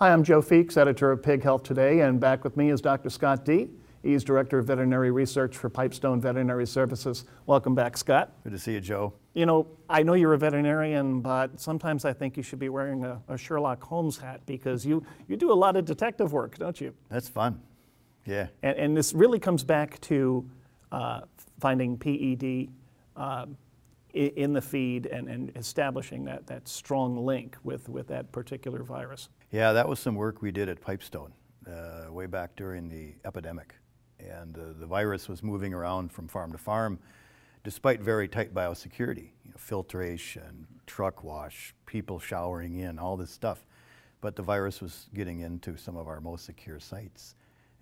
Hi, I'm Joe Feeks, editor of Pig Health Today, and back with me is Dr. Scott Dee. He's Director of Veterinary Research for Pipestone Veterinary Services. Welcome back, Scott. Good to see you, Joe. You know, I know you're a veterinarian, but sometimes I think you should be wearing a, a Sherlock Holmes hat because you, you do a lot of detective work, don't you? That's fun. Yeah. And, and this really comes back to uh, finding PED uh, in the feed and, and establishing that, that strong link with, with that particular virus. Yeah, that was some work we did at Pipestone uh, way back during the epidemic. And uh, the virus was moving around from farm to farm despite very tight biosecurity, you know, filtration, truck wash, people showering in, all this stuff. But the virus was getting into some of our most secure sites.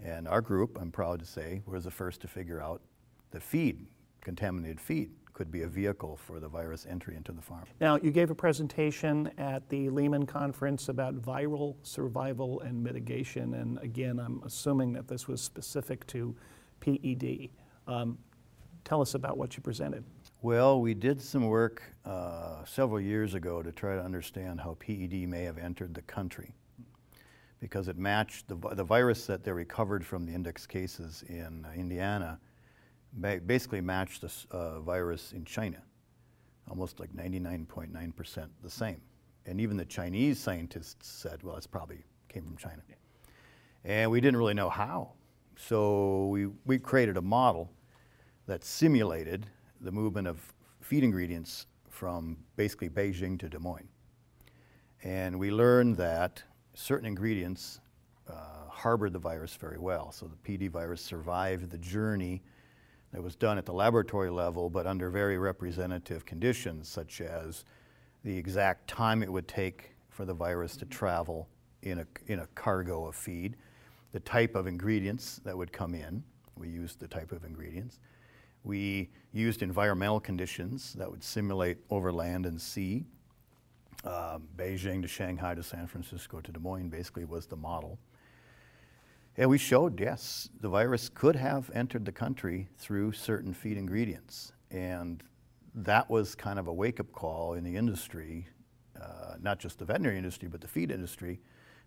And our group, I'm proud to say, was the first to figure out the feed, contaminated feed, could be a vehicle for the virus entry into the farm. Now, you gave a presentation at the Leman conference about viral survival and mitigation, and again, I'm assuming that this was specific to PED. Um, tell us about what you presented. Well, we did some work uh, several years ago to try to understand how PED may have entered the country because it matched the, the virus that they recovered from the index cases in uh, Indiana basically matched the uh, virus in China, almost like 99.9% the same. And even the Chinese scientists said, well, it's probably came from China. Yeah. And we didn't really know how. So we, we created a model that simulated the movement of feed ingredients from basically Beijing to Des Moines. And we learned that certain ingredients uh, harbored the virus very well. So the PD virus survived the journey that was done at the laboratory level, but under very representative conditions, such as the exact time it would take for the virus to travel in a, in a cargo of feed, the type of ingredients that would come in. We used the type of ingredients. We used environmental conditions that would simulate over land and sea. Um, Beijing to Shanghai to San Francisco to Des Moines basically was the model. And we showed, yes, the virus could have entered the country through certain feed ingredients. And that was kind of a wake up call in the industry, uh, not just the veterinary industry, but the feed industry,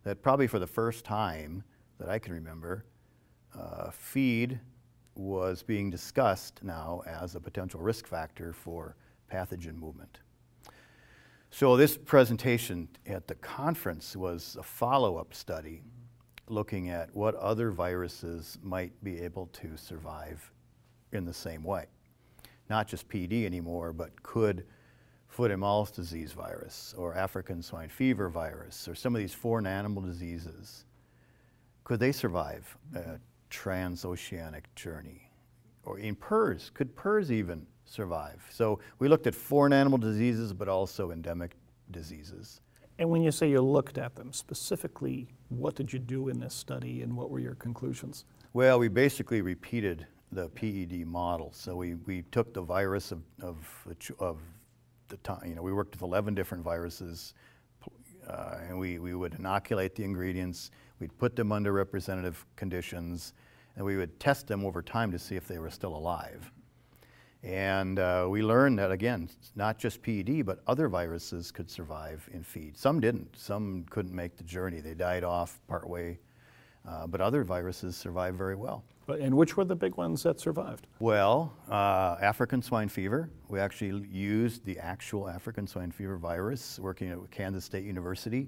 that probably for the first time that I can remember, uh, feed was being discussed now as a potential risk factor for pathogen movement. So, this presentation at the conference was a follow up study looking at what other viruses might be able to survive in the same way. Not just PD anymore, but could foot and mouth disease virus or African swine fever virus or some of these foreign animal diseases, could they survive a transoceanic journey? Or in PRRS, could PRRS even survive? So we looked at foreign animal diseases, but also endemic diseases. And when you say you looked at them, specifically, what did you do in this study and what were your conclusions? Well, we basically repeated the PED model. So we, we took the virus of, of, of the time, you know, we worked with 11 different viruses uh, and we, we would inoculate the ingredients, we'd put them under representative conditions, and we would test them over time to see if they were still alive. And uh, we learned that, again, not just PED, but other viruses could survive in feed. Some didn't. Some couldn't make the journey. They died off partway. Uh, but other viruses survived very well. And which were the big ones that survived? Well, uh, African swine fever. We actually used the actual African swine fever virus working at Kansas State University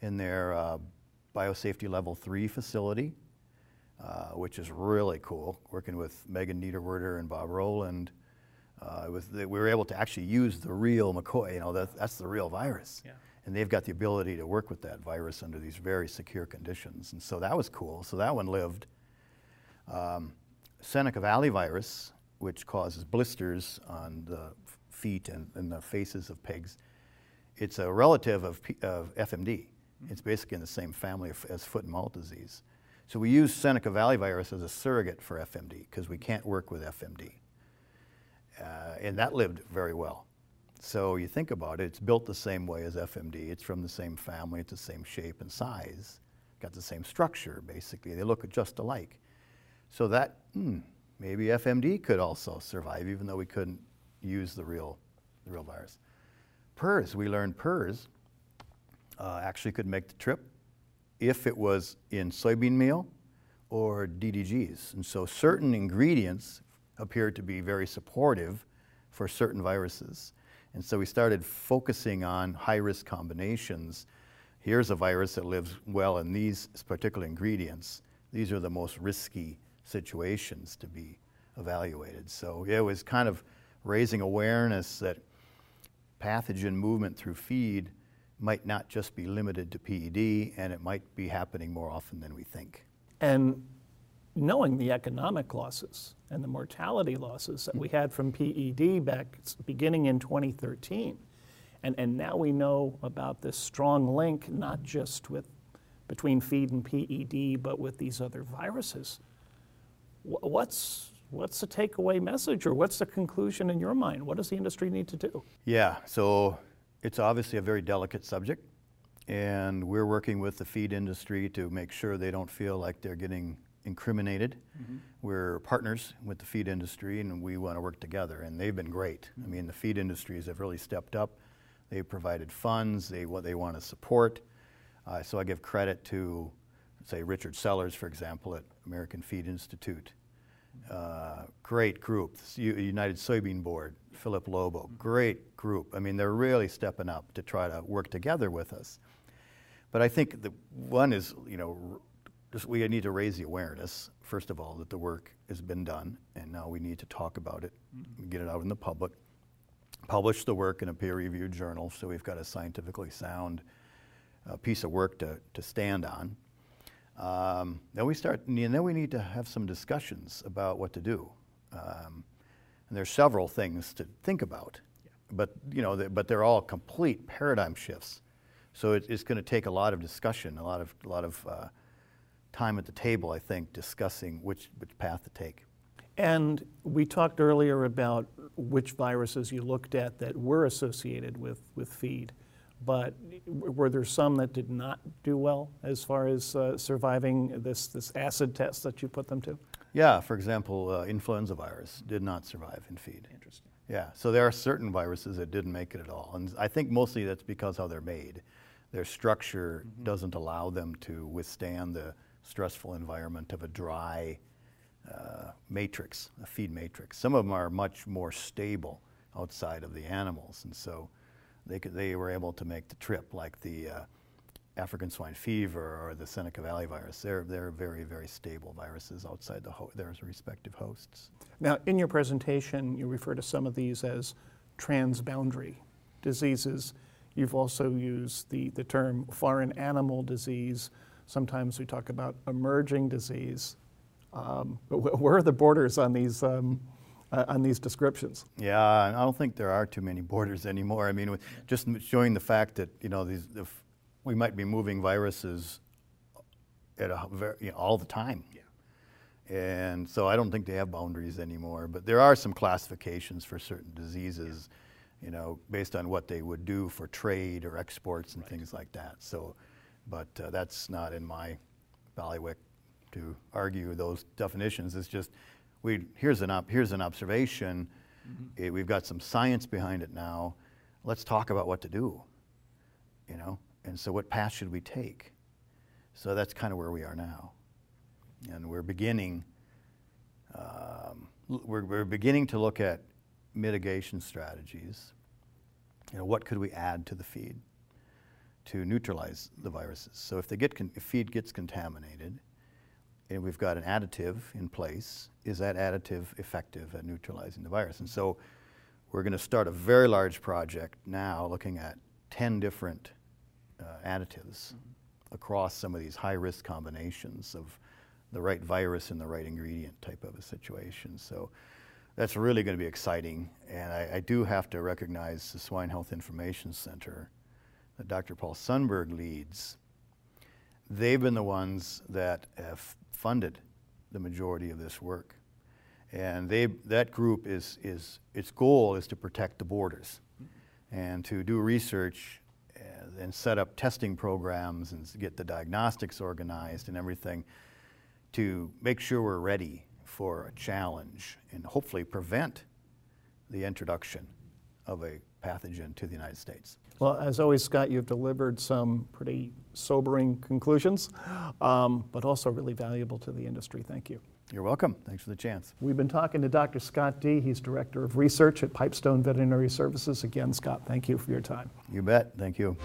in their uh, biosafety level three facility, uh, which is really cool, working with Megan Niederwerder and Bob Rowland uh, we were able to actually use the real McCoy, you know, that, that's the real virus. Yeah. And they've got the ability to work with that virus under these very secure conditions. And so that was cool. So that one lived. Um, Seneca Valley virus, which causes blisters on the feet and, and the faces of pigs, it's a relative of, P, of FMD. Mm-hmm. It's basically in the same family as foot and mouth disease. So we use Seneca Valley virus as a surrogate for FMD because we can't work with FMD. Uh, and that lived very well. So you think about it, it's built the same way as FMD. It's from the same family, it's the same shape and size, got the same structure basically. They look just alike. So that, hmm, maybe FMD could also survive even though we couldn't use the real, the real virus. PRRS, we learned PRRS uh, actually could make the trip if it was in soybean meal or DDGs. And so certain ingredients appeared to be very supportive for certain viruses. And so we started focusing on high risk combinations. Here's a virus that lives well in these particular ingredients. These are the most risky situations to be evaluated. So it was kind of raising awareness that pathogen movement through feed might not just be limited to PED, and it might be happening more often than we think. And knowing the economic losses and the mortality losses that we mm. had from PED back beginning in 2013, and, and now we know about this strong link, not just with between feed and PED, but with these other viruses. What's what's the takeaway message, or what's the conclusion in your mind? What does the industry need to do? Yeah, so it's obviously a very delicate subject, and we're working with the feed industry to make sure they don't feel like they're getting incriminated. Mm-hmm. We're partners with the feed industry, and we want to work together, and they've been great. Mm-hmm. I mean, the feed industries have really stepped up. They've provided funds, they, what they want to support. Uh, so I give credit to, say, Richard Sellers, for example, at American Feed Institute. Uh, great group, United Soybean Board, Philip Lobo, great group. I mean, they're really stepping up to try to work together with us. But I think the one is, you know, just we need to raise the awareness, first of all, that the work has been done, and now we need to talk about it, mm-hmm. get it out in the public, publish the work in a peer-reviewed journal, so we've got a scientifically sound uh, piece of work to, to stand on. Um, then we start, and then we need to have some discussions about what to do. Um, and there's several things to think about, yeah. but you know, the, but they're all complete paradigm shifts. So it, it's going to take a lot of discussion, a lot of, a lot of uh, time at the table, I think, discussing which, which path to take. And we talked earlier about which viruses you looked at that were associated with, with feed but were there some that did not do well as far as uh, surviving this, this acid test that you put them to? Yeah, for example, uh, influenza virus did not survive in feed. Interesting. Yeah, so there are certain viruses that didn't make it at all. And I think mostly that's because how they're made. Their structure mm-hmm. doesn't allow them to withstand the stressful environment of a dry uh, matrix, a feed matrix. Some of them are much more stable outside of the animals. And so they, could, they were able to make the trip, like the uh, African swine fever or the Seneca Valley virus. They're, they're very, very stable viruses outside the their respective hosts. Now, in your presentation, you refer to some of these as transboundary diseases. You've also used the, the term foreign animal disease. Sometimes we talk about emerging disease. Um, where are the borders on these um, uh, on these descriptions. Yeah, I don't think there are too many borders anymore. I mean, just showing the fact that you know these, if we might be moving viruses at a very, you know, all the time. Yeah. And so I don't think they have boundaries anymore. But there are some classifications for certain diseases, yeah. you know, based on what they would do for trade or exports and right. things like that. So, but uh, that's not in my ballywick to argue those definitions. It's just we, here's, an op, here's an observation. Mm-hmm. It, we've got some science behind it now. Let's talk about what to do, you know? And so what path should we take? So that's kind of where we are now. And we're beginning, um, we're, we're beginning to look at mitigation strategies. You know, what could we add to the feed to neutralize the viruses? So if, they get con- if feed gets contaminated, and we've got an additive in place, is that additive effective at neutralizing the virus? And so we're going to start a very large project now looking at 10 different uh, additives mm-hmm. across some of these high risk combinations of the right virus and the right ingredient type of a situation. So that's really going to be exciting. And I, I do have to recognize the Swine Health Information Center that Dr. Paul Sundberg leads. They've been the ones that have funded the majority of this work. And they, that group is, is, its goal is to protect the borders and to do research uh, and set up testing programs and get the diagnostics organized and everything to make sure we're ready for a challenge and hopefully prevent the introduction of a pathogen to the United States. Well, as always, Scott, you've delivered some pretty sobering conclusions, um, but also really valuable to the industry. Thank you. You're welcome. Thanks for the chance. We've been talking to Dr. Scott Dee He's Director of Research at Pipestone Veterinary Services. Again, Scott, thank you for your time. You bet. Thank you.